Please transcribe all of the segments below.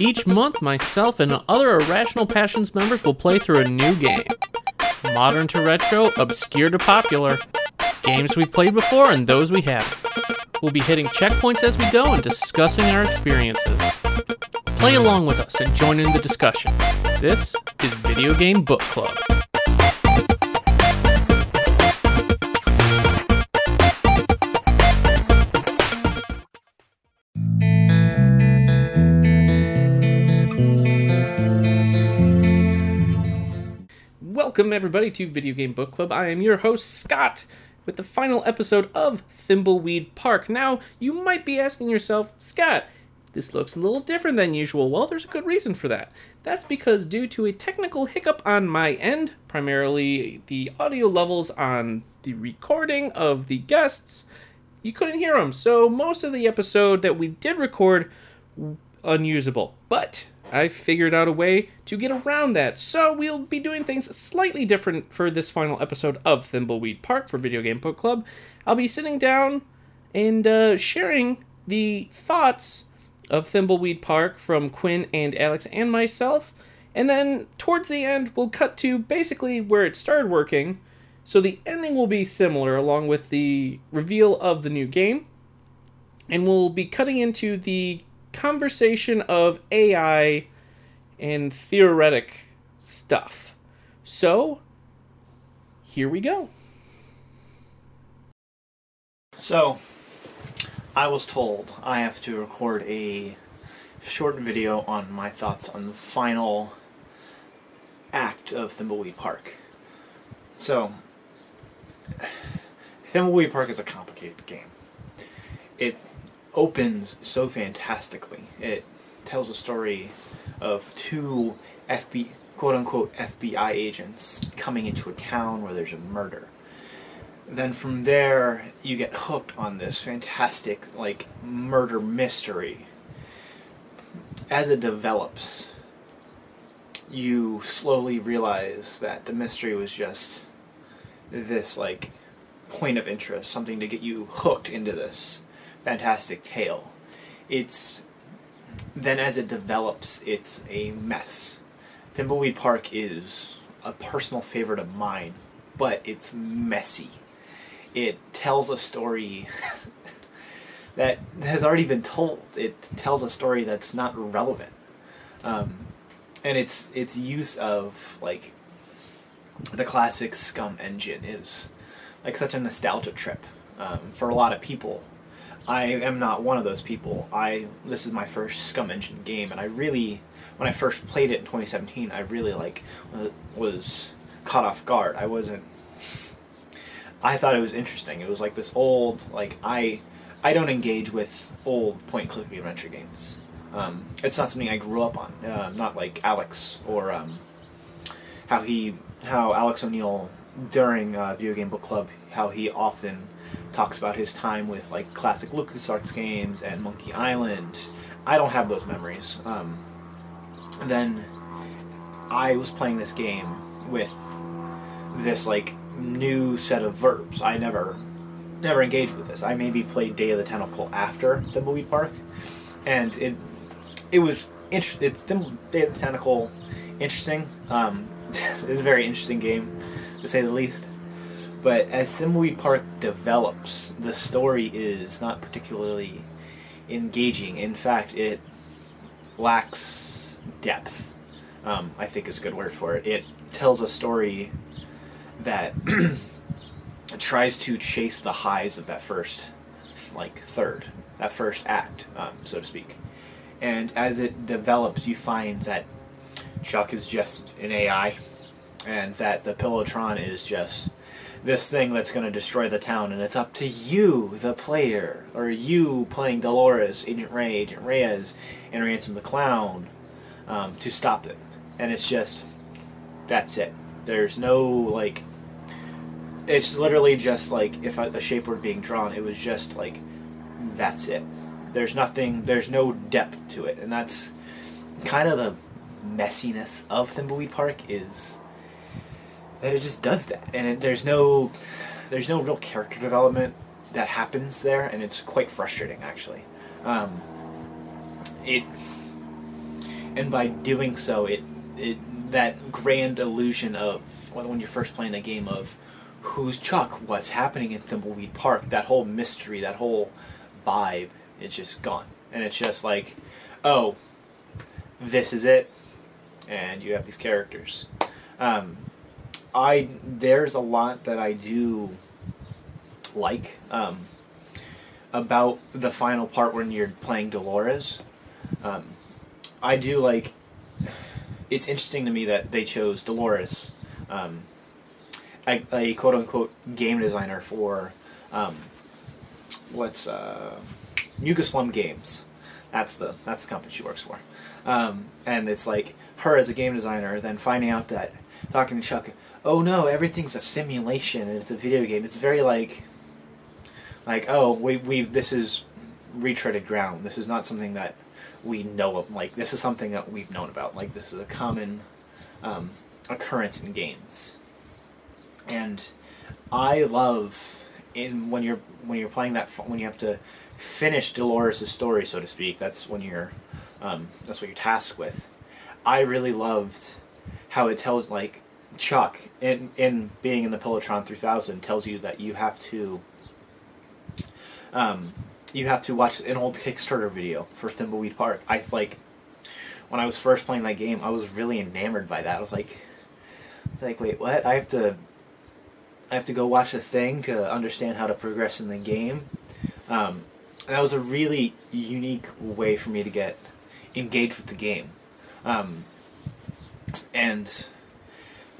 Each month, myself and other Irrational Passions members will play through a new game. Modern to retro, obscure to popular. Games we've played before and those we haven't. We'll be hitting checkpoints as we go and discussing our experiences. Play along with us and join in the discussion. This is Video Game Book Club. Welcome, everybody, to Video Game Book Club. I am your host, Scott, with the final episode of Thimbleweed Park. Now, you might be asking yourself, Scott, this looks a little different than usual. Well, there's a good reason for that. That's because, due to a technical hiccup on my end, primarily the audio levels on the recording of the guests, you couldn't hear them. So, most of the episode that we did record, unusable. But I figured out a way to get around that. So we'll be doing things slightly different for this final episode of Thimbleweed Park for Video Game Book Club. I'll be sitting down and uh, sharing the thoughts of Thimbleweed Park from Quinn and Alex and myself. And then towards the end, we'll cut to basically where it started working. So the ending will be similar, along with the reveal of the new game. And we'll be cutting into the conversation of AI and theoretic stuff. So, here we go. So, I was told I have to record a short video on my thoughts on the final act of Thimbleweed Park. So, Thimbleweed Park is a complicated game. It opens so fantastically. It tells a story of two FBI, quote unquote FBI agents coming into a town where there's a murder. Then from there, you get hooked on this fantastic, like, murder mystery. As it develops, you slowly realize that the mystery was just this, like, point of interest, something to get you hooked into this fantastic tale. It's then as it develops, it's a mess. Thimbleweed Park is a personal favorite of mine, but it's messy. It tells a story that has already been told. It tells a story that's not relevant, um, and its its use of like the classic SCUMM engine is like such a nostalgia trip um, for a lot of people I am not one of those people. I this is my first SCUMM Engine game, and I really, when I first played it in 2017, I really like was caught off guard. I wasn't. I thought it was interesting. It was like this old like I I don't engage with old point click adventure games. Um, it's not something I grew up on. Uh, not like Alex or um, how he how Alex O'Neill during uh, Video Game Book Club how he often talks about his time with like classic LucasArts games and Monkey Island. I don't have those memories. Um, then I was playing this game with this like new set of verbs. I never never engaged with this. I maybe played Day of the Tentacle after Thimbleweed Park, and it it was interesting. It's Day of the Tentacle interesting. Um, it's a very interesting game, to say the least. But as Thimbleweed Park develops, the story is not particularly engaging. In fact, it lacks depth. Um, I think is a good word for it. It tells a story that tries to chase the highs of that first, like third, that first act, um, so to speak. And as it develops, you find that Chuck is just an AI, and that the Pillowtron is just this thing that's going to destroy the town, and it's up to you, the player, or you playing Dolores, Agent Ray, Agent Reyes, and Ransom the Clown, um, to stop it. And it's just, that's it. There's no, like, it's literally just like if a shape were being drawn, it was just like, that's it. There's nothing, there's no depth to it, and that's kind of the messiness of Thimbleweed Park is that it just does that, and it, there's no there's no real character development that happens there, and it's quite frustrating actually. Um, it and by doing so, it it that grand illusion of when you're first playing the game of who's Chuck, what's happening in Thimbleweed Park, that whole mystery, that whole vibe, it's just gone, and it's just like, oh, this is it, and you have these characters. Um, I there's a lot that I do like um, about the final part when you're playing Dolores. Um, I do like. It's interesting to me that they chose Dolores, um, a, a quote unquote game designer for um, what's uh, Slum Games. That's the that's the company she works for, um, and it's like her as a game designer, then finding out that talking to Chuck, oh no, everything's a simulation and it's a video game. It's very like, like oh we we this is retreaded ground. This is not something that we know of. Like this is something that we've known about. Like this is a common um, occurrence in games, and I love in when you're when you're playing that when you have to finish Dolores' story, so to speak. That's when you're um, that's what you're tasked with. I really loved how it tells like Chuck in in being in the Pillowtron 3000 tells you that you have to um, you have to watch an old Kickstarter video for Thimbleweed Park. I like when I was first playing that game, I was really enamored by that. I was like, I was like, wait, what? I have to I have to go watch a thing to understand how to progress in the game. Um, and that was a really unique way for me to get engaged with the game. Um, and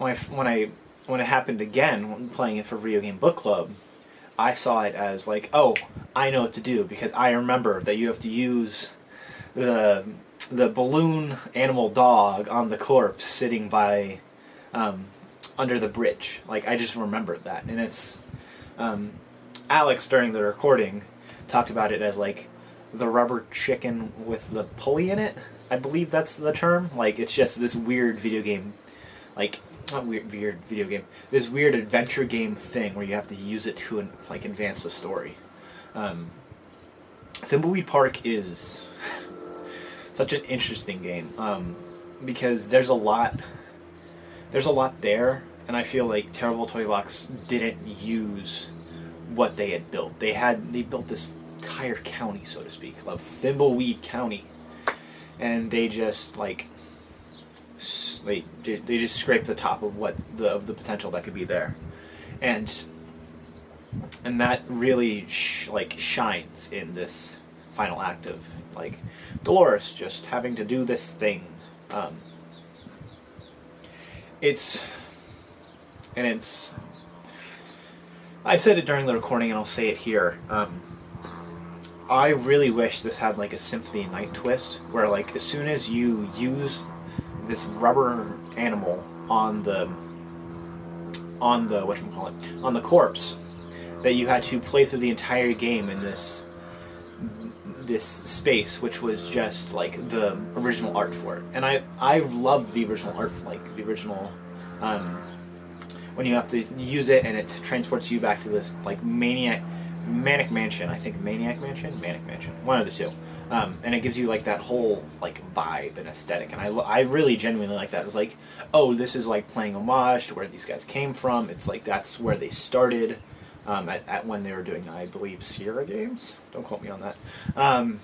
when I when I when it happened again, playing it for Video Game Book Club, I saw it as like, oh, I know what to do because I remember that you have to use the the balloon animal dog on the corpse sitting by um, under the bridge. Like I just remembered that, and it's um, Alex during the recording talked about it as like the rubber chicken with the pulley in it. I believe that's the term. Like it's just this weird video game, like not weird, weird video game. This weird adventure game thing where you have to use it to like advance the story. Um, Thimbleweed Park is such an interesting game um, because there's a lot. There's a lot there, and I feel like Terrible Toy Box didn't use what they had built. They had they built this entire county, so to speak, of Thimbleweed County, and they just like they they just scrape the top of what the of the potential that could be there, and and that really sh- like shines in this final act of like Dolores just having to do this thing. Um, it's and it's I said it during the recording and I'll say it here. Um, I really wish this had like a Symphony Night twist, where like as soon as you use this rubber animal on the on the what call it on the corpse that you had to play through the entire game in this this space which was just like the original art for it. And i i loved the original art like the original um when you have to use it and it transports you back to this like maniac manic mansion. I think maniac mansion? Manic mansion. One of the two um, and it gives you like that whole like vibe and aesthetic, and I, I really genuinely like that. It's like, oh, this is like playing homage to where these guys came from. It's like that's where they started um, at, at, when they were doing, I believe, Sierra Games. Don't quote me on that. Um,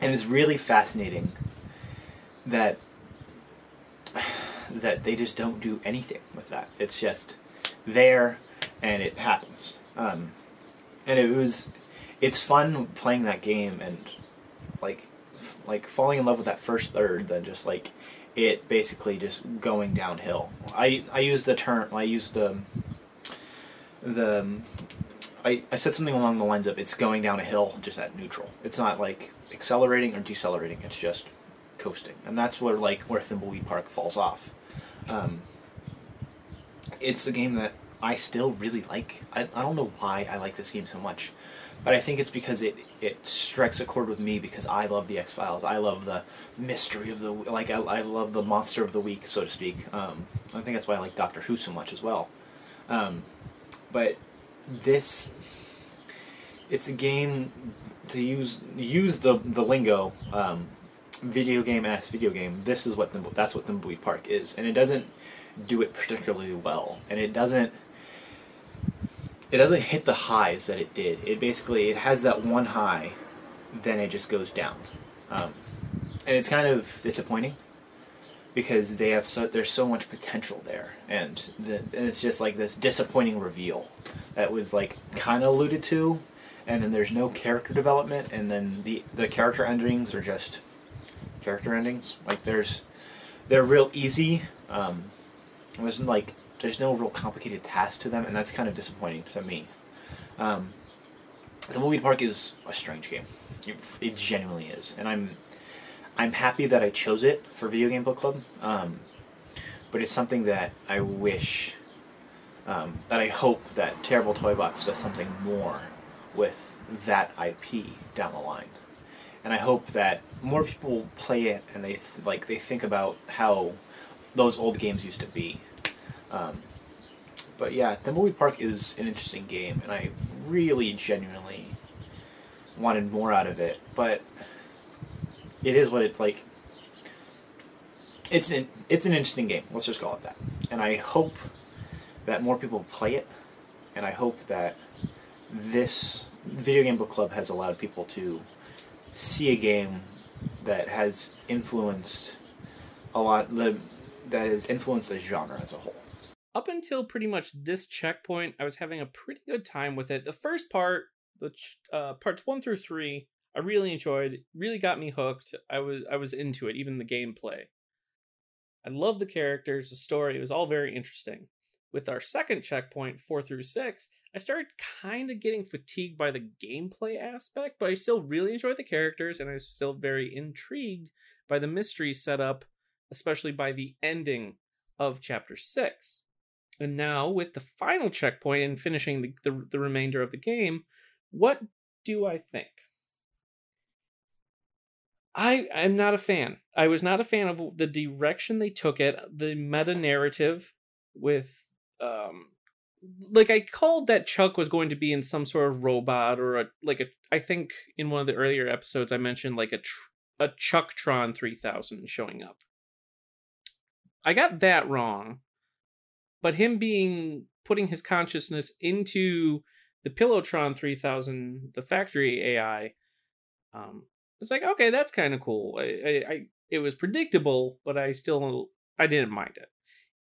and it's really fascinating that that they just don't do anything with that. It's just there, and it happens. Um, and it was it's fun playing that game and like like falling in love with that first third than just like it basically just going downhill. I I use the term I use the the I, I said something along the lines of it's going down a hill just at neutral. It's not like accelerating or decelerating. It's just coasting, and that's where like where Thimbleweed Park falls off. Um, it's a game that I still really like. I, I don't know why I like this game so much but I think it's because it it strikes a chord with me because I love the X Files. I love the mystery of the like. I, I love the monster of the week, so to speak. Um, I think that's why I like Doctor Who so much as well. Um, but this, it's a game to use use the the lingo. Um, video game ass video game, this is what that's what Thimbleweed Park is, and it doesn't do it particularly well, and it doesn't it doesn't hit the highs that it did. It basically it has that one high, then it just goes down, um, and it's kind of disappointing because they have so there's so much potential there, and, the, and it's just like this disappointing reveal that was like kind of alluded to, and then there's no character development, and then the the character endings are just character endings. Like there's they're real easy. Um, there's like there's no real complicated task to them, and that's kind of disappointing to me. Um, Thimbleweed Park is a strange game. It, it, genuinely is, and I'm I'm happy that I chose it for Video Game Book Club. Um, but it's something that I wish um, that I hope that Terrible Toybox does something more with that IP down the line, and I hope that more people play it and they th- like they think about how those old games used to be um, but yeah, Thimbleweed Park is an interesting game, and I really genuinely wanted more out of it. But it is what it's like. It's an it's an interesting game. Let's just call it that. And I hope that more people play it, and I hope that this video game book club has allowed people to see a game that has influenced a lot that has influenced the genre as a whole up until pretty much this checkpoint, I was having a pretty good time with it. The first part, the uh, parts one through three, I really enjoyed. Really got me hooked. I was I was into it, even the gameplay. I love the characters, the story. It was all very interesting. With our second checkpoint, four through six, I started kind of getting fatigued by the gameplay aspect, but I still really enjoyed the characters, and I was still very intrigued by the mystery set up, especially by the ending of chapter six. And now, with the final checkpoint and finishing the, the, the remainder of the game, what do I think? I I'm not a fan. I was not a fan of the direction they took it, the meta narrative with um like I called that Chuck was going to be in some sort of robot or a like a I think in one of the earlier episodes I mentioned like a tr- a Chucktron 3000 showing up. I got that wrong but him being putting his consciousness into the Pillowtron 3000, the factory AI, um, it's like okay, that's kind of cool. I, I, I, it was predictable, but I still I didn't mind it.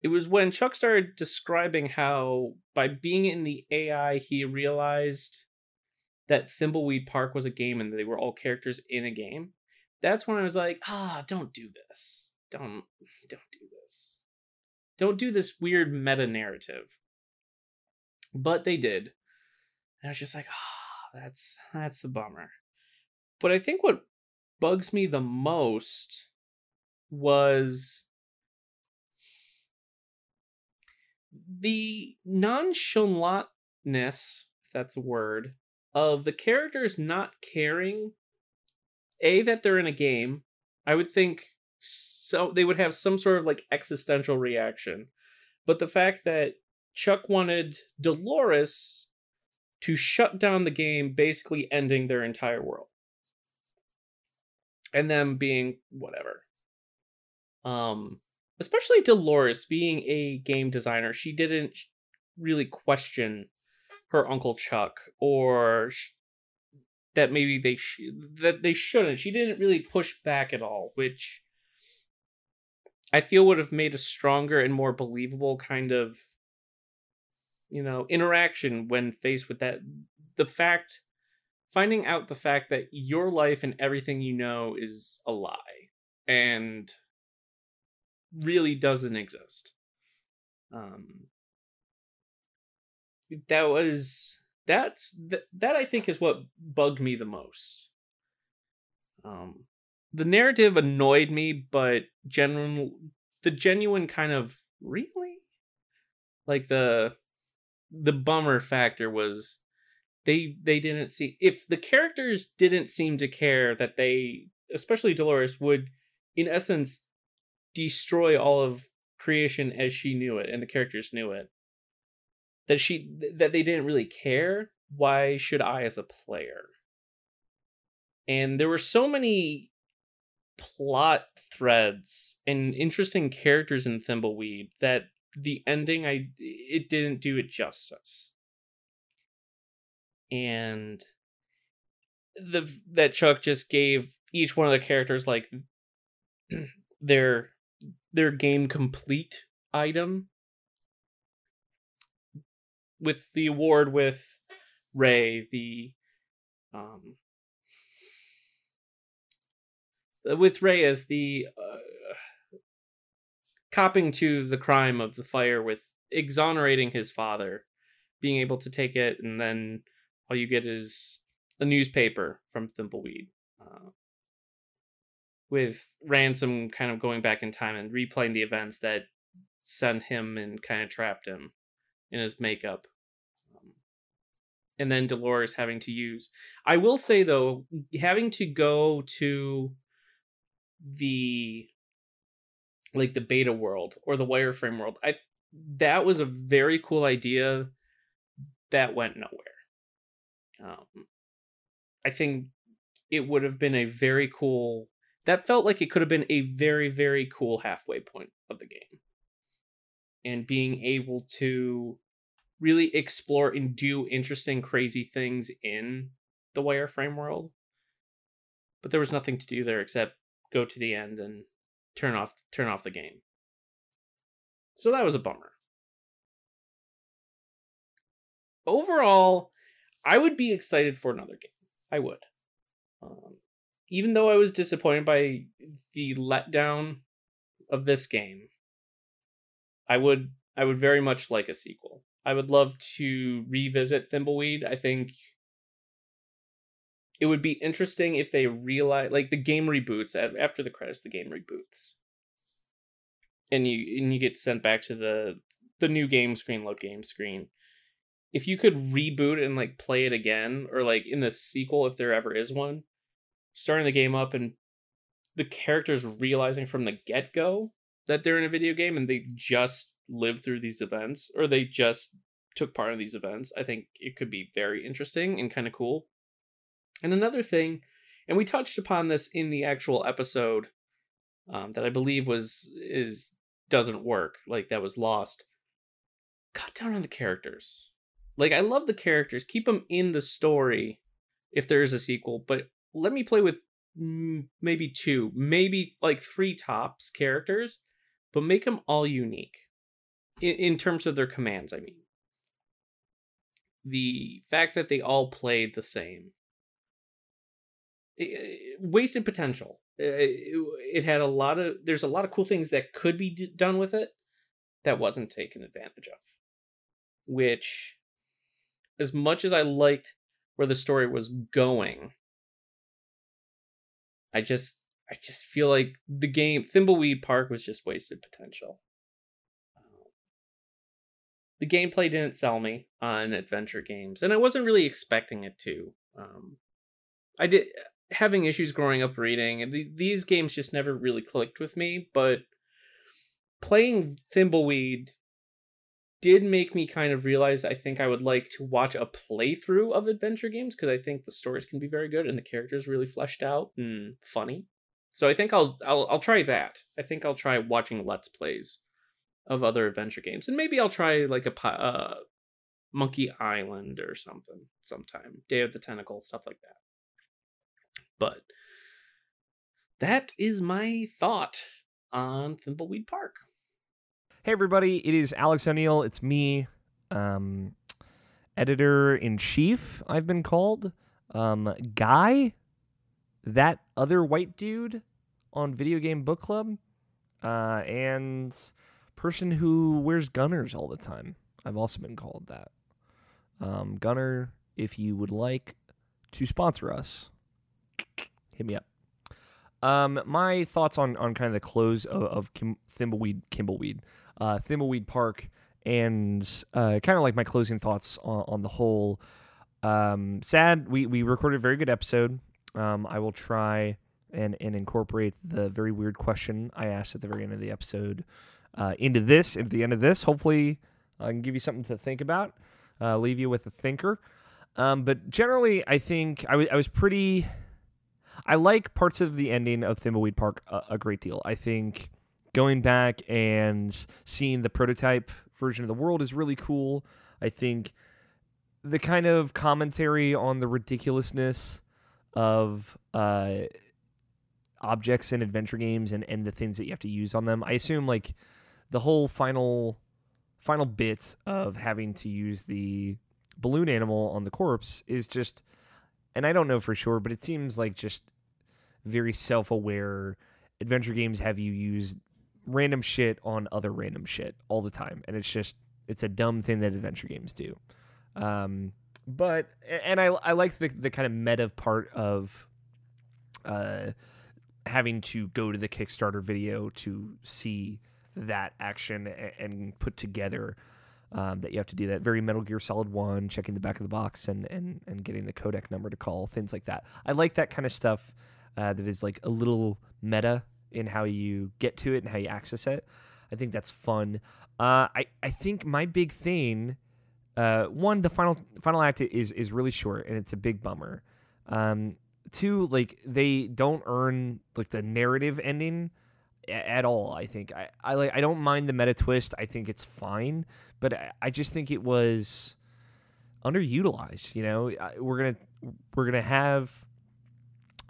It was when Chuck started describing how by being in the AI, he realized that Thimbleweed Park was a game and they were all characters in a game. That's when I was like, ah, don't do this. Don't don't do. Don't do this weird meta narrative. But they did. And I was just like, ah, oh, that's that's a bummer. But I think what bugs me the most was the nonchalantness, if that's a word, of the characters not caring a that they're in a game. I would think so they would have some sort of like existential reaction. But the fact that Chuck wanted Dolores to shut down the game, basically ending their entire world. And them being whatever. Um especially Dolores being a game designer, she didn't really question her uncle Chuck or sh- that maybe they sh- that they shouldn't. She didn't really push back at all, which I feel would have made a stronger and more believable kind of you know interaction when faced with that the fact finding out the fact that your life and everything you know is a lie and really doesn't exist. Um that was that's that, that i think is what bugged me the most. Um the narrative annoyed me, but genuine the genuine kind of really? Like the the bummer factor was they they didn't see if the characters didn't seem to care that they especially Dolores would in essence destroy all of creation as she knew it and the characters knew it that she that they didn't really care why should I as a player? And there were so many plot threads and interesting characters in Thimbleweed that the ending I it didn't do it justice. And the that Chuck just gave each one of the characters like their their game complete item with the award with Ray the um with Ray as the uh, copping to the crime of the fire with exonerating his father, being able to take it, and then all you get is a newspaper from Thimbleweed. Uh, with Ransom kind of going back in time and replaying the events that sent him and kind of trapped him in his makeup. Um, and then Dolores having to use. I will say though, having to go to the like the beta world or the wireframe world i that was a very cool idea that went nowhere. Um i think it would have been a very cool that felt like it could have been a very very cool halfway point of the game. And being able to really explore and do interesting crazy things in the wireframe world. But there was nothing to do there except go to the end and turn off turn off the game. So that was a bummer. Overall, I would be excited for another game. I would. Um, even though I was disappointed by the letdown of this game, I would I would very much like a sequel. I would love to revisit Thimbleweed. I think it would be interesting if they realize like the game reboots after the credits the game reboots. And you and you get sent back to the the new game screen load game screen. If you could reboot and like play it again or like in the sequel if there ever is one starting the game up and the characters realizing from the get-go that they're in a video game and they just lived through these events or they just took part in these events i think it could be very interesting and kind of cool and another thing, and we touched upon this in the actual episode um, that I believe was is doesn't work, like that was lost. Cut down on the characters. Like I love the characters, keep them in the story if there is a sequel, but let me play with maybe two, maybe like three tops characters, but make them all unique in, in terms of their commands. I mean, the fact that they all played the same wasted potential. It, had a lot of there's a lot of cool things that could be done with it that wasn't taken advantage of. Which, as much as I liked where the story was going, I just I just feel like the game Thimbleweed Park was just wasted potential. The gameplay didn't sell me on adventure games, and I wasn't really expecting it to. Um, I did having issues growing up reading, and these games just never really clicked with me. But playing Thimbleweed did make me kind of realize I think I would like to watch a playthrough of adventure games because I think the stories can be very good and the characters really fleshed out and funny. So I think I'll I'll I'll try that. I think I'll try watching let's plays of other adventure games and maybe I'll try like a uh, Monkey Island or something sometime. Day of the Tentacle stuff like that. But that is my thought on Thimbleweed Park. Hey, everybody, it is Alex O'Neill. It's me, um, editor in chief, I've been called. Um, guy, that other white dude on Video Game Book Club, uh, and person who wears Gunnars all the time. I've also been called that. Um, Gunnar, if you would like to sponsor us, hit me up. Um, my thoughts on, on kind of the close of, of Kim, Thimbleweed, Kimbleweed, uh, Thimbleweed Park, and uh, kind of like my closing thoughts on, on the whole. Um, sad, we, we recorded a very good episode. Um, I will try and, and incorporate the very weird question I asked at the very end of the episode uh, into this, at the end of this. Hopefully, I can give you something to think about, uh, leave you with a thinker. Um, but generally, I think I, w- I was pretty I like parts of the ending of Thimbleweed Park a, a great deal. I think going back and seeing the prototype version of the world is really cool. I think the kind of commentary on the ridiculousness of uh, objects in adventure games and, and the things that you have to use on them. I assume like the whole final final bits of having to use the balloon animal on the corpse is just and I don't know for sure, but it seems like just very self-aware adventure games have you use random shit on other random shit all the time and it's just it's a dumb thing that adventure games do. Um but and i i like the the kind of meta part of uh having to go to the kickstarter video to see that action and, and put together um, that you have to do that very metal gear solid 1 checking the back of the box and and and getting the codec number to call things like that i like that kind of stuff uh, that is like a little meta in how you get to it and how you access it. I think that's fun. Uh, I I think my big thing, uh, one the final final act is is really short and it's a big bummer. Um, two like they don't earn like the narrative ending at all. I think I, I like I don't mind the meta twist. I think it's fine, but I, I just think it was underutilized. You know, we're gonna we're gonna have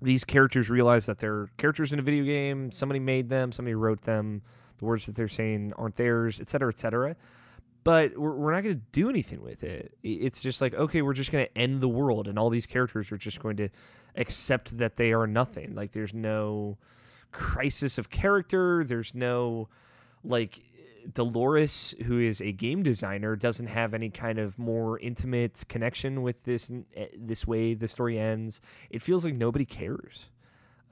these characters realize that they're characters in a video game. Somebody made them, somebody wrote them. The words that they're saying aren't theirs, et cetera, et cetera. But we're, we're not going to do anything with it. It's just like, okay, we're just going to end the world, and all these characters are just going to accept that they are nothing. Like, there's no crisis of character. There's no, like, Dolores, who is a game designer, doesn't have any kind of more intimate connection with this eh, this way the story ends. It feels like nobody cares,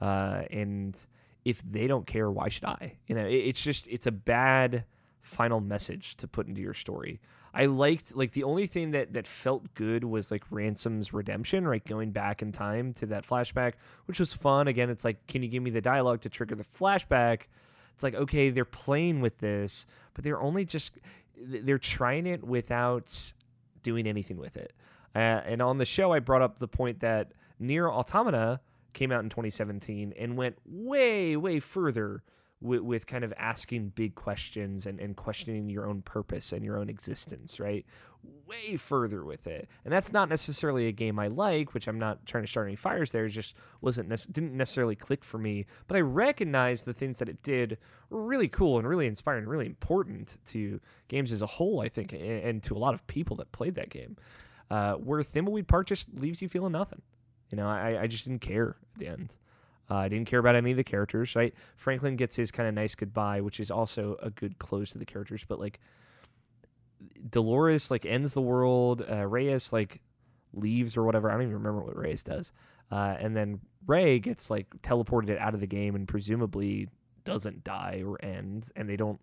uh, and if they don't care, why should I? You know, it, it's just it's a bad final message to put into your story. I liked like the only thing that that felt good was like Ransom's redemption, right? Going back in time to that flashback, which was fun. Again, it's like, can you give me the dialogue to trigger the flashback? It's like, okay, they're playing with this, but they're only just they're trying it without doing anything with it. Uh, and on the show, I brought up the point that Nier Automata came out in 2017 and went way, way further with, with kind of asking big questions and, and questioning your own purpose and your own existence, right? Way further with it. And that's not necessarily a game I like, which I'm not trying to start any fires there. It just wasn't didn't necessarily click for me. But I recognize the things that it did were really cool and really inspiring, really important to games as a whole, I think, and, and to a lot of people that played that game. Uh, where Thimbleweed Park just leaves you feeling nothing. You know, I, I just didn't care at the end. Uh, I didn't care about any of the characters, right? Franklin gets his kind of nice goodbye, which is also a good close to the characters. But like Dolores, like ends the world. Uh, Reyes like leaves or whatever. I don't even remember what Reyes does. Uh, and then Ray gets like teleported out of the game and presumably doesn't die or end. And they don't.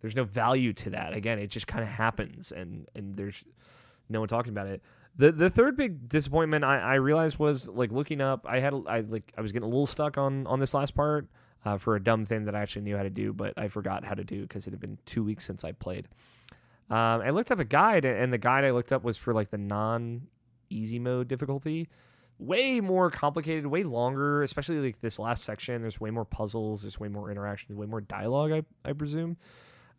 There's no value to that. Again, it just kind of happens, and and there's no one talking about it. The the third big disappointment I, I realized was like looking up. I had I like I was getting a little stuck on on this last part uh, for a dumb thing that I actually knew how to do, but I forgot how to do because it had been two weeks since I played. Um, I looked up a guide, and the guide I looked up was for like the non easy mode difficulty. Way more complicated, way longer, especially like this last section. There's way more puzzles, there's way more interactions, way more dialogue, I, I presume.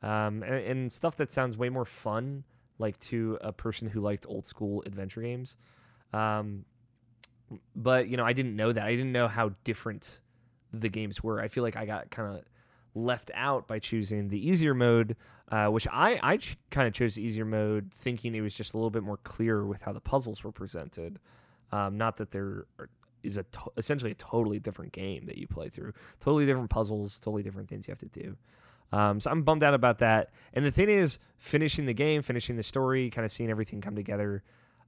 Um, and, and stuff that sounds way more fun like to a person who liked old school adventure games. Um, but you know, I didn't know that. I didn't know how different the games were. I feel like I got kind of left out by choosing the easier mode, uh, which I I ch- kind of chose the easier mode, thinking it was just a little bit more clear with how the puzzles were presented. Um, not that there is a to- essentially a totally different game that you play through, totally different puzzles, totally different things you have to do. Um, so I'm bummed out about that. And the thing is, finishing the game, finishing the story, kind of seeing everything come together,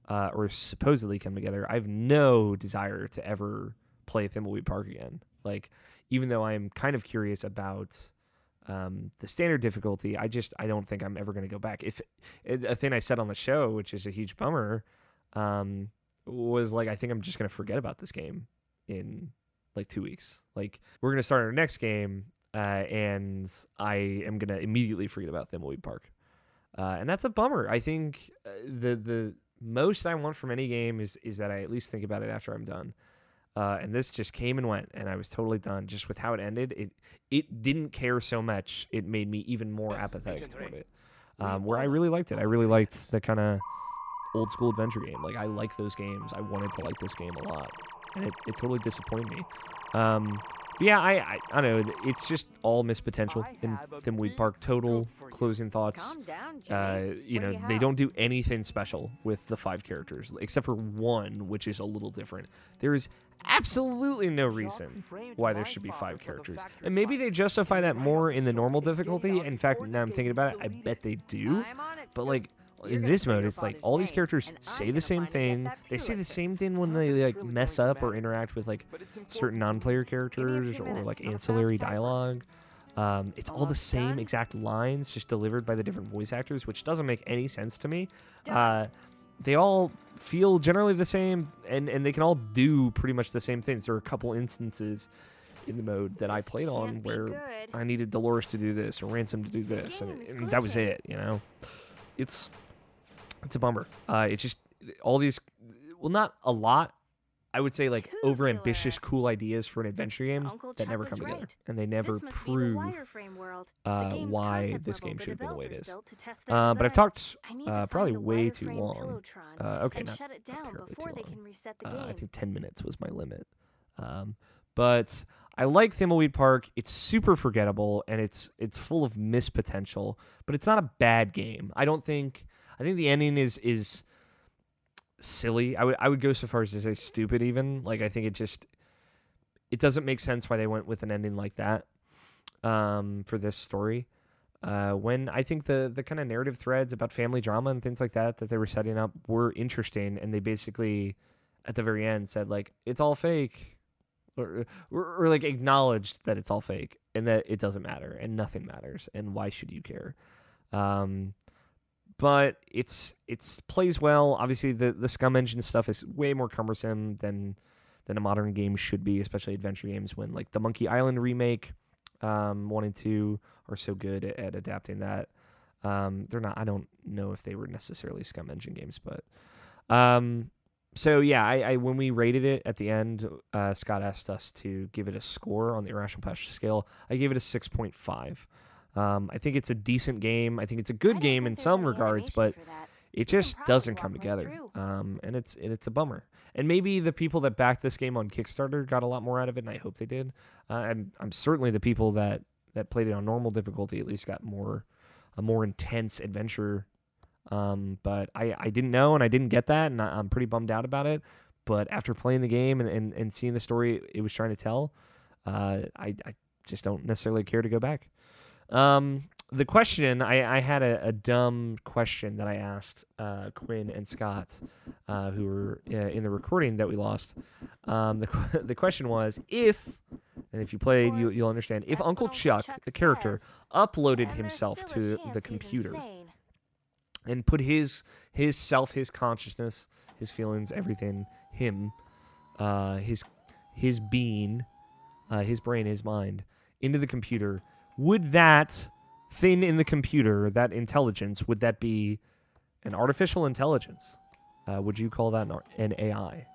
uh, or supposedly come together. I have no desire to ever play Thimbleweed Park again. Like, even though I'm kind of curious about um, the standard difficulty, I just I don't think I'm ever going to go back. If a thing I said on the show, which is a huge bummer, um, was like I think I'm just going to forget about this game in like two weeks. Like we're going to start our next game uh, and I am gonna immediately forget about Thimbleweed Park, uh, and that's a bummer. I think uh, the the most I want from any game is is that I at least think about it after I'm done. Uh, and this just came and went, and I was totally done. Just with how it ended, it it didn't care so much. It made me even more apathetic toward it. Um, where I really liked it. I really liked the kind of old school adventure game. Like I like those games. I wanted to like this game a lot, and it, it totally disappointed me. Um, yeah, I, I I don't know. It's just all missed potential in Thimbleweed Park. Total scoop for you. closing thoughts. Down, Uh, you What do know, you they don't do anything special with the five characters, except for one, which is a little different. There is absolutely no reason why there should be five characters. And maybe they justify that more in the normal difficulty. In fact, now I'm thinking about it, I bet they do. I'm on it, But like in this mode, it's like all these characters say the same thing. They say the same thing when they like mess up or interact with like But it's important certain non-player Give me a characters or like ancillary dialogue. Um, it's all the same exact lines, just delivered by the different voice actors, which doesn't make any sense to me. Uh, they all feel generally the same, and, and they can all do pretty much the same things. There are a couple instances in the mode that I played on where. I needed Dolores to do this or Ransom to do this, and, and that was it. You know, it's it's a bummer. Uh, it's just all these, well, not a lot. I would say like over ambitious, cool ideas for an adventure game Uncle that Chuck never come together, and they never prove be the world. Uh, game's why this game should have been the way it is. built to test their Uh, but I've talked I need to uh, probably way too long. Uh, okay, not, shut it not terribly too long. the Uh. I think 10 minutes was my limit. Um, but I like Thimbleweed Park. It's super forgettable and it's it's full of missed potential, but it's not a bad game. I don't think I think the ending is is silly. I would I would go so far as to say stupid even. Like I think it just it doesn't make sense why they went with an ending like that um, for this story. Uh, when I think the the kind of narrative threads about family drama and things like that that they were setting up were interesting, and they basically at the very end said like it's all fake, or, or or like acknowledged that it's all fake and that it doesn't matter and nothing matters and why should you care? Um, but it's it's plays well. Obviously, the the SCUMM Engine stuff is way more cumbersome than than a modern game should be, especially adventure games. When like the Monkey Island remake, um, one and two are so good at, at adapting that. Um, they're not. I don't know if they were necessarily SCUMM Engine games, but um, so yeah, I, I when we rated it at the end, uh, Scott asked us to give it a score on the Irrational Passion scale. I gave it a six point five. Um, I think it's a decent game. I think it's a good game in some regards, but it just doesn't come together. Um, and it's and it's a bummer. And maybe the people that backed this game on Kickstarter got a lot more out of it, and I hope they did. Uh, I'm I'm certainly the people that that played it on normal difficulty at least got more a more intense adventure. Um, but I I didn't know and I didn't get that, and I, I'm pretty bummed out about it. But after playing the game and, and, and seeing the story it was trying to tell, uh, I I just don't necessarily care to go back. Um, the question I, I had a, a dumb question that I asked uh, Quinn and Scott, uh, who were uh, in the recording that we lost. Um, the the question was if, and if you played, you you'll understand. If Uncle Chuck, Chuck the character, says. uploaded himself to the computer and put his his self, his consciousness, his feelings, everything, him, uh, his his being, uh, his brain, his mind into the computer, would that thing in the computer, that intelligence, would that be an artificial intelligence? Uh, would you call that an, an AI?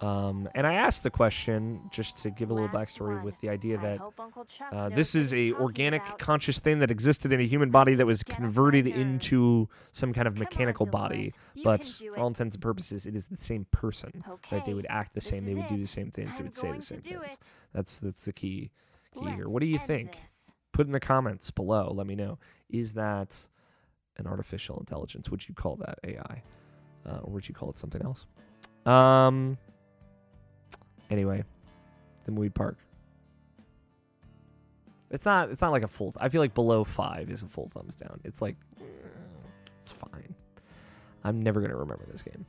Um, and I asked the question just to give a little backstory with the idea that hope Uncle Chuck uh, this is a organic, conscious thing that existed in a human body that was Get off my converted into some kind of mechanical body. But for all intents and purposes, it is the same person. Right? They would act the same. They would do the same things. They would say the same things. That's that's the key key. Let's What do you think? this. Put in the comments below. Let me know. Is that an artificial intelligence? Would you call that AI, uh, or would you call it something else? Um. Anyway, the movie park. It's not. It's not like a full. I feel like below five is a full thumbs down. It's like, eh, it's fine. I'm never gonna remember this game.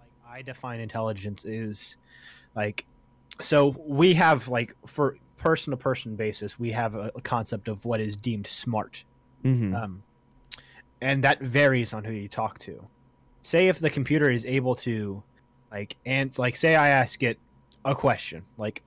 like I define intelligence is like so we have like for person to person basis we have a, a concept of what is deemed smart Mm-hmm. um, and that varies on who you talk to say if the computer is able to like and like say i ask it a question like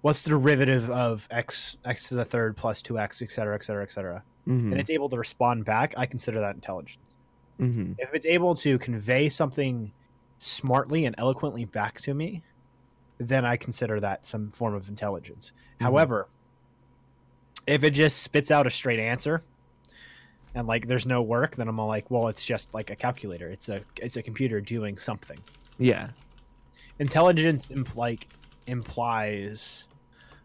what's the derivative of x x to the third plus 2x et cetera et cetera et cetera mm-hmm. and it's able to respond back i consider that intelligence mm-hmm. if it's able to convey something smartly and eloquently back to me then I consider that some form of intelligence. Mhm. However, if it just spits out a straight answer and like there's no work, then I'm all like, well, it's just like a calculator. It's a it's a computer doing something. Yeah. Intelligence imp- like implies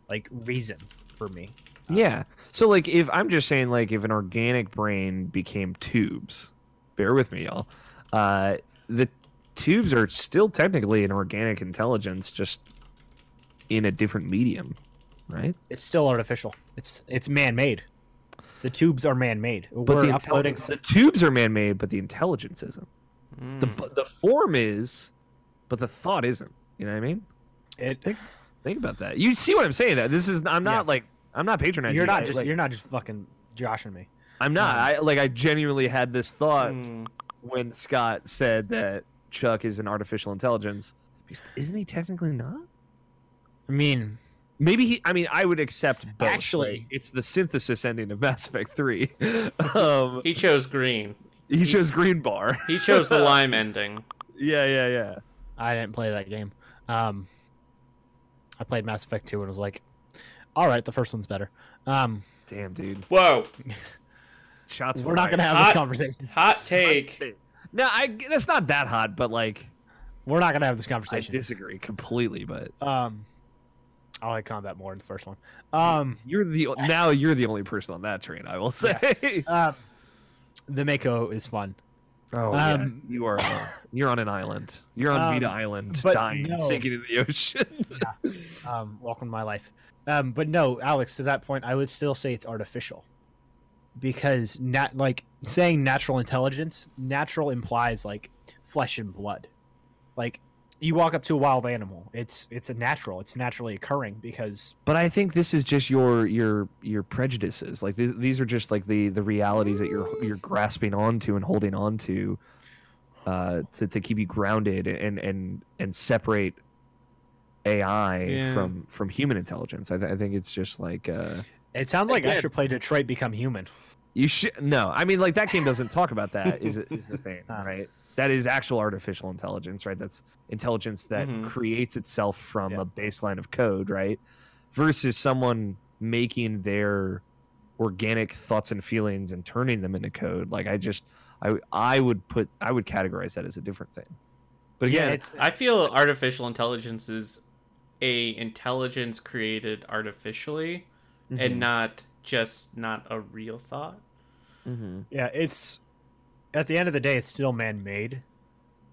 like reason for me. Yeah. So like if I'm just saying like if an organic brain became tubes, bear with me y'all. Uh the tubes are still technically an organic intelligence just in a different medium, right? It's still artificial. It's it's man made. The tubes are man made. But We're the, uploading. intelligence- the tubes are man-made, but the intelligence isn't. The Mm. the form is, but the thought isn't. You know what I mean? It, Think about that. You see what I'm saying? That this is I'm not Yeah. like I'm not patronizing. you're not right? just Like, you're not just fucking joshing me. I'm not. um, I like I genuinely had this thought Mm. when Scott said that Chuck is an artificial intelligence. Isn't he technically not? I mean, Maybe he. I mean, I would accept both. Actually- it's the synthesis ending of Mass Effect Three. um, He chose green. he chose green bar. He chose the lime ending. yeah, yeah, yeah. I didn't play that game. Um, I played Mass Effect 2 and was like, all right, the first one's better. Um, Damn, dude. Whoa! Shots. we're not gonna have Hot- this conversation. Hot take. No, I. That's not that hot, but like We're not gonna have this conversation. I disagree completely. But Um, I like combat more in the first one. Um, you're the now you're the only person on that train. I will say. um, the Mako is fun. Oh Um, yeah, you are. uh, you're on an island. You're on Um, Vita Island, dying, no. sinking in the ocean. Um, welcome to my life. Um, but no, Alex, to that point, I would still say it's artificial because nat like saying natural intelligence, natural implies like flesh and blood. Like you walk up to a wild animal, it's it's a natural, it's naturally occurring because but I think this is just your your your prejudices. Like these these are just like the the realities that you're you're grasping onto and holding on to, uh, to to keep you grounded and and and separate AI Yeah. from from human intelligence. I, th- I think it's just like uh, it sounds like I should play Detroit Become Human. you should no. I mean, like that game doesn't talk about that. Is is the thing, Ah. right? That is actual artificial intelligence, right? That's intelligence that Mhm. creates itself from Yeah. a baseline of code, right? Versus someone making their organic thoughts and feelings and turning them into code. Like I just, I I would put, I would categorize that as a different thing. But Yeah, again, it's, I feel artificial intelligence is a intelligence created artificially Mm-hmm. and not just not a real thought. Mhm. yeah, it's at the end of the day, it's still man-made,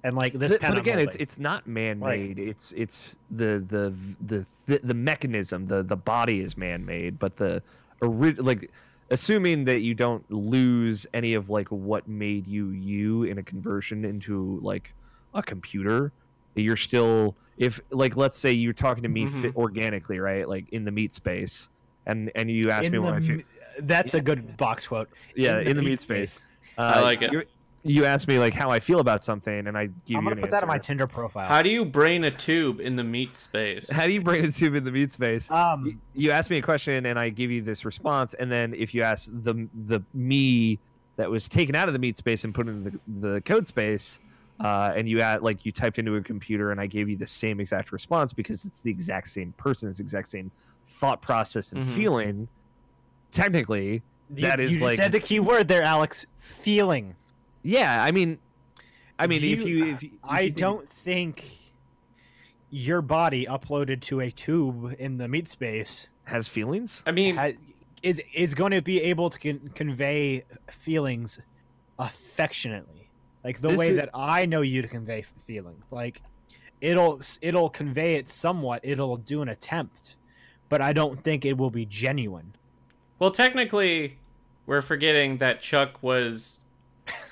and like this. But- but again, it's it's not man-made. it's it's the the the the, the mechanism. The the body is man-made, but the ori- like assuming that you don't lose any of like what made you you in a conversion into like a computer you're still if like let's say you're talking to me Mhm. fit organically right like in the meat space and and you ask in me the what I feel, m- That's a good box quote. yeah in the, meat space, Uh, I like it. you you ask me like how I feel about something and I give I'm you gonna an put that on my answer. Tinder profile. How do you brain a tube in the meat space? How do you brain a tube in the meat space? You, um, you ask me a question and I give you this response, and then if you ask the the me that was taken out of the meat space and put in the, the code space, uh, and you add like you typed into a computer and I gave you the same exact response because it's the exact same person, it's the exact same thought process and Mhm. feeling. Technically, you, that is you just like- said the key word there, Alex. Feeling. yeah. I mean, I mean, if You- you, if you, if I you think- don't think your body uploaded to a tube in the meat space has feelings. I mean, ha- is is going to be able to con- convey feelings affectionately, like the This way is- that I know you to convey feeling. Like it'll it'll convey it somewhat. It'll do an attempt, but I don't think it will be genuine. well, technically, we're forgetting that Chuck was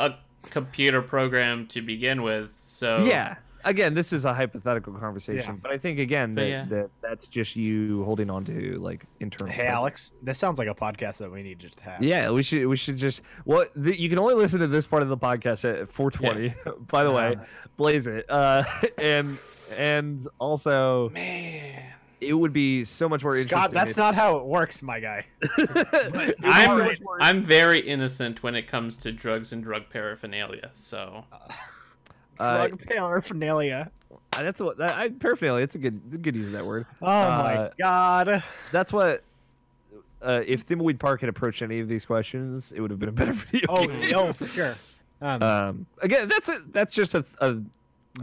a computer program to begin with. So Yeah. Again, this is a hypothetical conversation, Yeah. but I think again that, yeah. that that's just you holding on to like internal. Hey, Alex, this sounds like a podcast that we need to have. Yeah, we should we should just well, the, you can only listen to this part of the podcast at 420. By the way, Uh, blaze it. Uh, and and also man, it would be so much more interesting. Scott, that's not how it works, my guy. I'm I'm very innocent when it comes to drugs and drug paraphernalia. So Uh, Plug paraphernalia. Uh, that's what that, I, paraphernalia. It's a good good use of that word. Oh Uh, my god. That's what. Uh, if Thimbleweed Park had approached any of these questions, it would have been a better video. Oh, game. no, for sure. Um, Um, again, that's a, that's just a, a.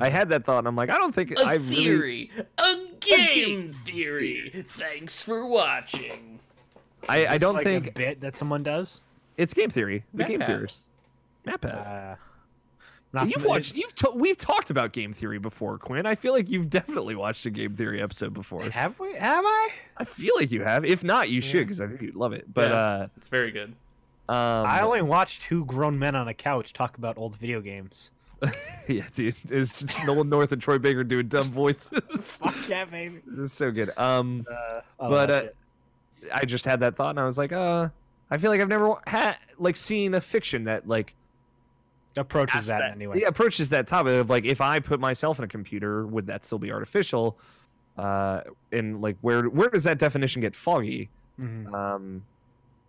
I had that thought, and I'm like, I don't think A I really. theory, a game theory. Thanks for watching. I, I don't like a think bit that someone does. it's game theory. The Map game theorists. MatPat. Uh, not you've familiar- watched. You've to, we've talked about game theory before, Quinn. I feel like you've definitely watched a game theory episode before. Have we? Have I? I feel like you have. If not, you should because I think you'd love it. But Yeah. It's very good. uh, um, I only watched two grown men on a couch talk about old video games. yeah, dude, it's just Nolan North and Troy Baker doing dumb voices. Fuck yeah, baby. this is so good. Um, Uh, oh, But, uh. I just had that thought, and I was like, uh, I feel like I've never had like seen a fiction that like approaches that, that anyway. Yeah, approaches that topic of like if I put myself in a computer, would that still be artificial? Uh, and like where where does that definition get foggy? Mhm. Um,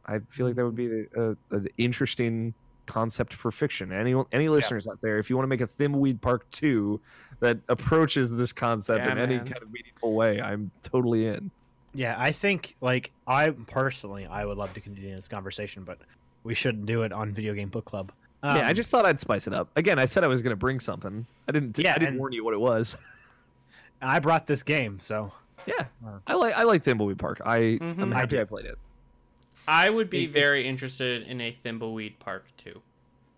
I feel like that would be an interesting concept for fiction. Any any listeners out there, if you want to make a Thimbleweed Park two that approaches this concept Yeah, in any kind of meaningful way, I'm totally in. Yeah, I think like I personally I would love to continue this conversation, but we shouldn't do it on Video Game Book Club. Um, yeah, I just thought I'd spice it up. Again, I said I was going to bring something. I didn't. Yeah, I didn't warn you what it was. I brought this game, so yeah, Uh. I like I like Thimbleweed Park. I Mhm. I'm happy do. I played it. I would be It- very interested in a Thimbleweed Park too.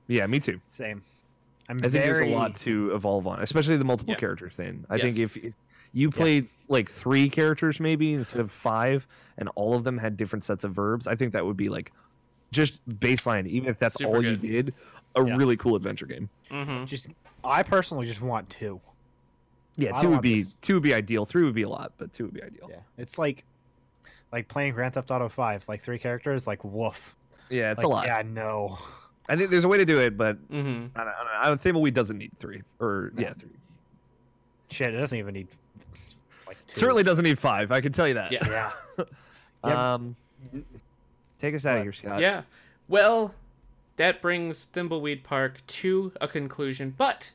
Yeah, me too. same. I'm I think very there's a lot to evolve on, especially the multiple Yeah. characters thing. I think Yes. if if you played like three characters maybe instead of five, and all of them had different sets of verbs, I think that would be like just baseline. Even if that's Super all good. you did, a Yeah. really cool adventure game. Mm-hmm. just I personally just want two. Yeah, I two would be this- two would be ideal. Three would be a lot, but two would be ideal. Yeah, it's like like playing Grand Theft Auto Five, like three characters, like woof. Yeah, it's Like, a lot. Yeah, no. I think there's a way to do it, but Mm-hmm. I don't, I don't, I don't think we doesn't need three or No. yeah, three. Shit, it doesn't even need. Like two. Certainly doesn't need five. I can tell you that. Yeah. Yeah. Um, take us out of here, Scott. Yeah. Well, that brings Thimbleweed Park to a conclusion, but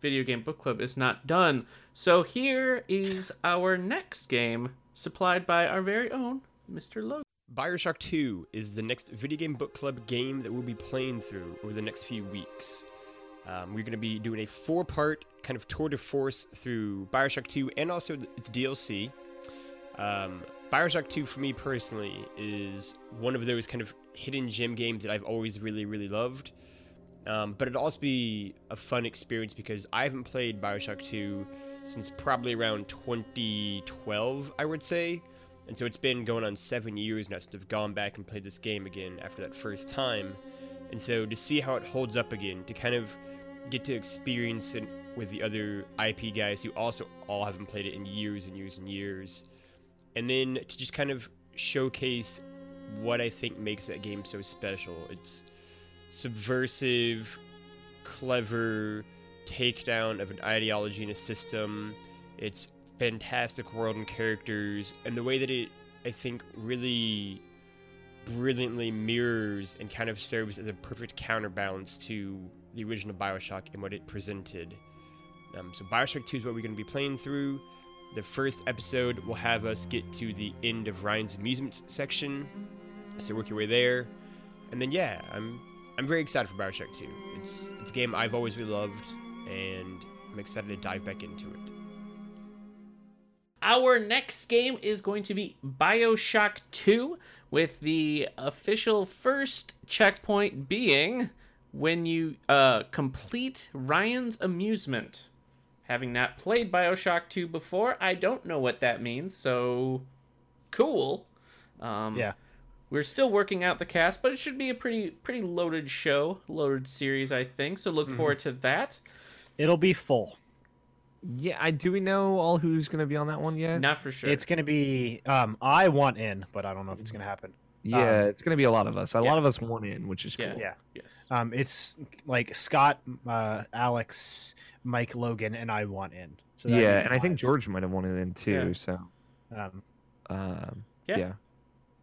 Video Game Book Club is not done. So here is our next game, supplied by our very own Mr. Logan. Bioshock 2 is the next video game book club game that we'll be playing through over the next few weeks. Um, we're going to be doing a four part kind of tour de force through Bioshock 2 and also its DLC. Um, Bioshock 2, for me personally, is one of those kind of hidden gem games that I've always really, really loved. Um, but it'd also be a fun experience because I haven't played Bioshock 2 since probably around 2012, I would say. And so it's been going on seven years now since I've gone back and played this game again after that first time. And so to see how it holds up again, to kind of get to experience it with the other IP guys who also all haven't played it in years and years and years. And then to just kind of showcase what I think makes that game so special. It's subversive, clever takedown of an ideology and a system. It's fantastic world and characters, and the way that it, I think, really brilliantly mirrors and kind of serves as a perfect counterbalance to the original Bioshock and what it presented. Um, so, Bioshock 2 is what we're going to be playing through. The first episode will have us get to the end of Ryan's amusement section, so work your way there, and then yeah, I'm I'm very excited for Bioshock 2. It's it's a game I've always really loved, and I'm excited to dive back into it. Our next game is going to be Bioshock 2, with the official first checkpoint being when you uh, complete Ryan's amusement. Having not played Bioshock 2 before, I don't know what that means, so cool. Um, Yeah. We're still working out the cast, but it should be a pretty pretty loaded show, loaded series, I think. So look forward to that. It'll be full. Yeah, I do we know all who's going to be on that one yet? Not for sure. It's gonna be. Um, I want in, but I don't know if it's gonna happen. Yeah, Um, it's going to be a lot of us. A yeah. lot of us want in, which is cool. Yeah. Yeah. yes. Um, it's like Scott, uh, Alex, Mike, Logan, and I want in. So yeah, be and I think. George might have wanted in too. Yeah. So, Um, um, Yeah. yeah.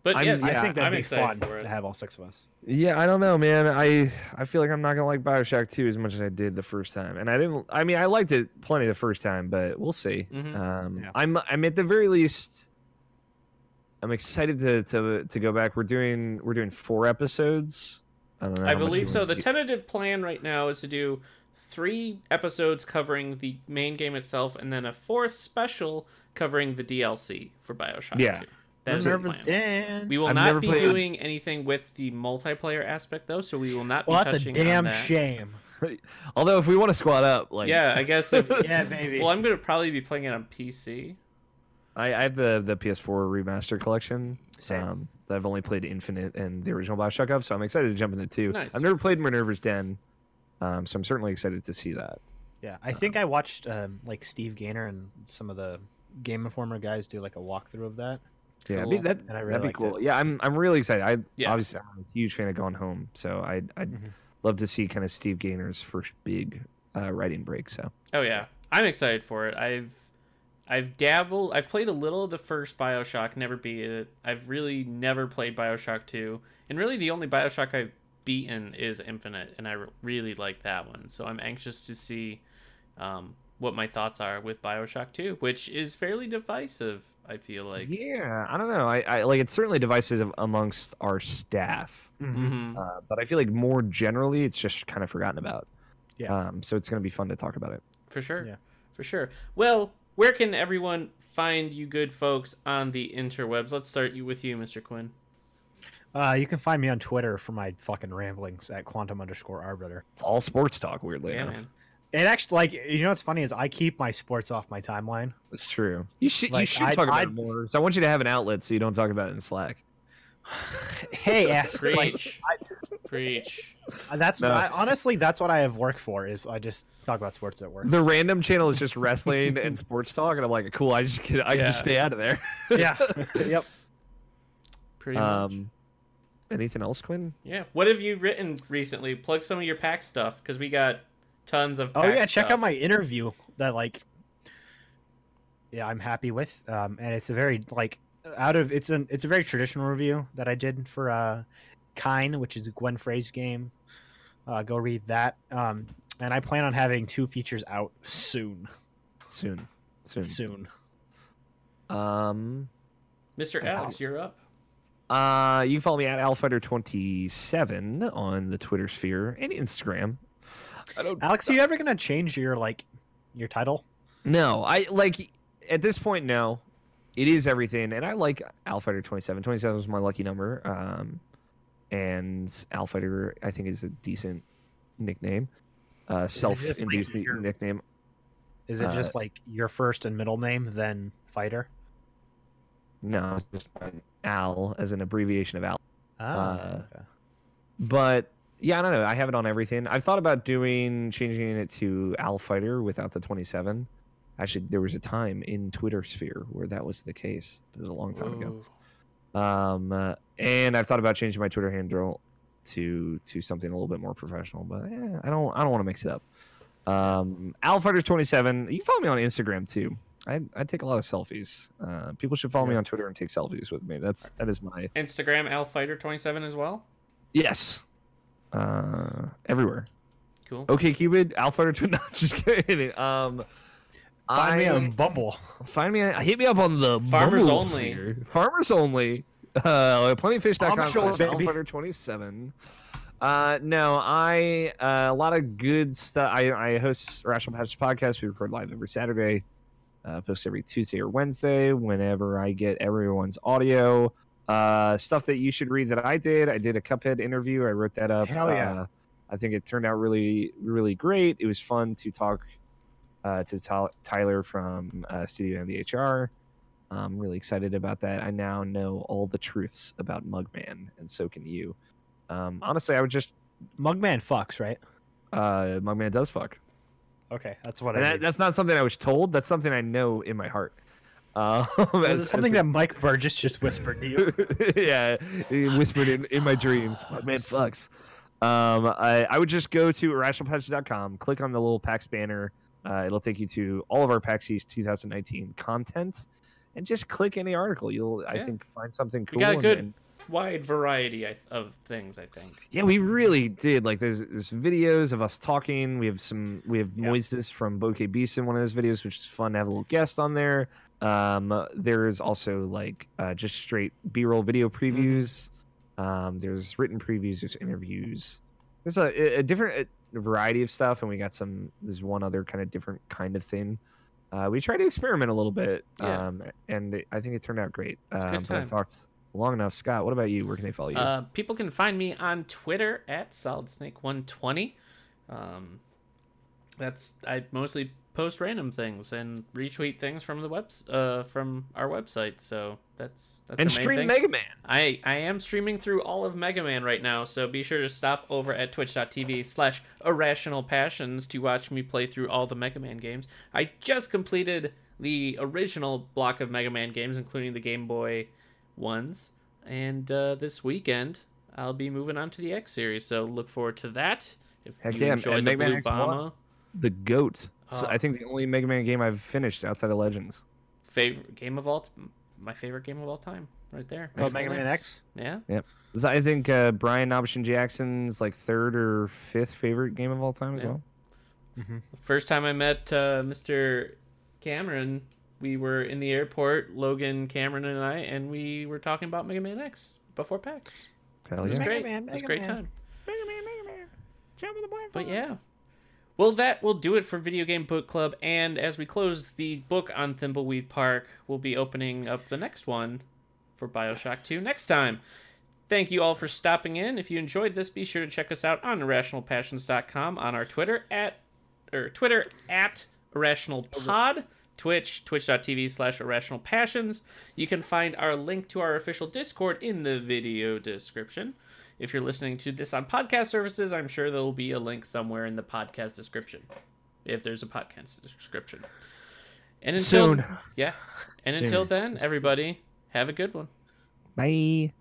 But I'm- yes, I think that'd I'm be excited fun to have all six of us. Yeah, I don't know, man. I I feel like I'm not gonna like Bioshock 2 as much as I did the first time, and I didn't. I mean, I liked it plenty the first time, but we'll see. Mhm. Um, Yeah. I'm I'm at the very least. I'm excited to to to go back. We're doing we're doing four episodes. I don't know. I believe so. The do. tentative plan right now is to do three episodes covering the main game itself, and then a fourth special covering the DLC for Bioshock. Yeah. 2. That's the Nervous plan. Dan. We will I've not be played- doing anything with the multiplayer aspect, though, so we will not be Well, that's a damn shame. Although if we want to squad up, like Yeah, I guess if. Yeah, maybe. well, I'm gonna probably be playing it on PC. I, I have the the PS4 remaster collection. Same. Um, that I've only played Infinite and the original Bioshock of, so I'm excited to jump into two. Nice. I've never played Minerva's Den, um, so I'm certainly excited to see that. Yeah, I think I watched um, like Steve Gaynor and some of the Game Informer guys do like a walkthrough of that. Yeah, Cool. be, that, And I really that'd be cool. it. Yeah, I'm I'm really excited. I Yeah. obviously I'm a huge fan of Gone Home, so I'd I'd Mhm. love to see kind of Steve Gaynor's first big uh, writing break. So Oh yeah, I'm excited for it. I've I've dabbled. I've played a little of the first Bioshock, never beat it. I've really never played Bioshock Two, and really the only Bioshock I've beaten is Infinite, and I really like that one. So I'm anxious to see um, what my thoughts are with Bioshock Two, which is fairly divisive. I feel like. yeah, I don't know. I, I like it's certainly divisive amongst our staff, Mhm. uh, but I feel like more generally it's just kind of forgotten about. Yeah. Um, so it's gonna be fun to talk about it. For sure. Yeah. For sure. Well, where can everyone find you good folks on the interwebs? Let's start you with you, Mr. Quinn. Uh, you can find me on Twitter for my fucking ramblings at quantum underscore arbiter. It's all sports talk, weirdly Yeah, enough. man. It actually like you know what's funny is I keep my sports off my timeline. That's true. You should you should I- talk about I- it more. So I want you to have an outlet so you don't talk about it in Slack. hey, ass, like, Preach. Preach. that's No. I, honestly that's what I have work for is I just talk about sports at work. The random channel is just wrestling and sports talk, and I'm like, cool. I just can I can just stay out of there. yeah. yep. Pretty much. Um, anything else, Quinn? Yeah. What have you written recently? Plug some of your pack stuff because we got tons of. Oh pack yeah, check out my interview that like yeah, I'm happy with. Um and it's a very like out of it's an it's a very traditional review that I did for uh Kine, which is a Gwen Frey's game. Uh go read that. Um and I plan on having two features out soon. Soon, soon. Soon. Um, Mr. Alex, you're up. uh, you can follow me at alfighter27 on the Twitter sphere and Instagram. I don't. Alex, are you ever gonna change your like your title? No, I like at this point. No, it is everything, and I like Alfighter 27. 27 was my lucky number. Um, and Alfighter, I think, is a decent nickname. Uh, self-induced like your- nickname. Is it Uh, just like your first and middle name, then fighter? No, it's just Al as an abbreviation of Al. Ah, Uh, okay. But yeah, I don't know. I have it on everything. I've thought about doing changing it to Al Fighter without the 27. Actually, there was a time in Twitter sphere where that was the case. It was a long time ago. Um, uh, and I've thought about changing my Twitter handle to to something a little bit more professional, but eh, I don't I don't want to mix it up. Um, AlFighters27. You follow me on Instagram too. I I take a lot of selfies. Uh, people should follow me on Twitter and take selfies with me. That's that is my Instagram Alfighter27 as well. yes. Uh, everywhere. Cool. Okay, Cupid, Alpha Twin. No, just kidding. Um, Find me I- on Bumble. find me. Hit me up on the Farmers Bumble only. sphere. Farmers only. Uh, plentyfish.com I'm sure, slash baby. 27. Uh, no, I uh, a lot of good stuff. I, I host Rational Patch podcast. We record live every Saturday. Uh, post every Tuesday or Wednesday whenever I get everyone's audio. Uh, stuff that you should read that I did. I did a Cuphead interview. I wrote that up. Hell yeah. Uh, I think it turned out really, really great. It was fun to talk uh, to Ty- Tyler from uh, Studio MDHR. I'm really excited about that. I now know all the truths about Mugman, and so can you. Um, honestly, I would just Mugman fucks, right? uh, Mugman does fuck. Okay, that's what And I. that, that's not something I was told. That's something I know in my heart. Uh, as- something as- that Mike Burgess just whispered to you. yeah, he whispered in, in my dreams. Mugman fucks. Um, I, I would just go to irrationalpassions.com, click on the little PAX banner. Uh, it'll take you to all of our PAX East 2019 content. and just click any article. You'll I think find something cool. We got a good and- wide variety of things. I think. yeah, we really did. Like there's there's videos of us talking. We have some we have Yeah. Moises from Bokeh Beast in one of those videos, which is fun to have a little guest on there. Um, there's also like uh, just straight B-roll video previews. Um, there's written previews. There's interviews. There's a, a different a variety of stuff, and we got some. There's one other kind of different kind of thing. Uh, we tried to experiment a little bit, Yeah. um, and it, I think it turned out great. Um, I've time. talked long enough. Scott, what about you? Where can they follow you? Uh, people can find me on Twitter at SolidSnake120. Um, that's I mostly post random things and retweet things from the webs uh from our website. So that's that's and the main stream thing. Mega Man. I, I am streaming through all of Mega Man right now, so be sure to stop over at twitch.tv slash irrational passions to watch me play through all the Mega Man games. I just completed the original block of Mega Man games, including the Game Boy ones, and uh, this weekend I'll be moving on to the X series, so look forward to that. If Heck you yeah, enjoyed the Mega Man Blue X1. Bomber, The goat. It's, Oh. I think the only Mega Man game I've finished outside of Legends. favorite game of all, my favorite game of all time, right there. Oh, Mega Man X. Yeah. This is, I think uh, Brian Nobishin Jackson's like third or fifth favorite game of all time as Yeah. well. First time I met uh, Mr. Cameron, we were in the airport, Logan, Cameron, and I, and we were talking about Mega Man X before PAX. Hell It was yeah. Mega great. Man, it was a great Man. time. Mega Man, Mega Man. Jump in the black But forest. yeah. Well, that will do it for Video Game Book Club. And as we close the book on Thimbleweed Park, we'll be opening up the next one for Bioshock 2 next time. Thank you all for stopping in. If you enjoyed this, be sure to check us out on irrationalpassions.com, on our Twitter at or Twitter at irrationalpod, Twitch, twitch.tv slash irrationalpassions. You can find our link to our official Discord in the video description. If you're listening to this on podcast services, I'm sure there will be a link somewhere in the podcast description. If there's a podcast description. And until Soon. yeah. And Soon. until then, everybody, have a good one. Bye.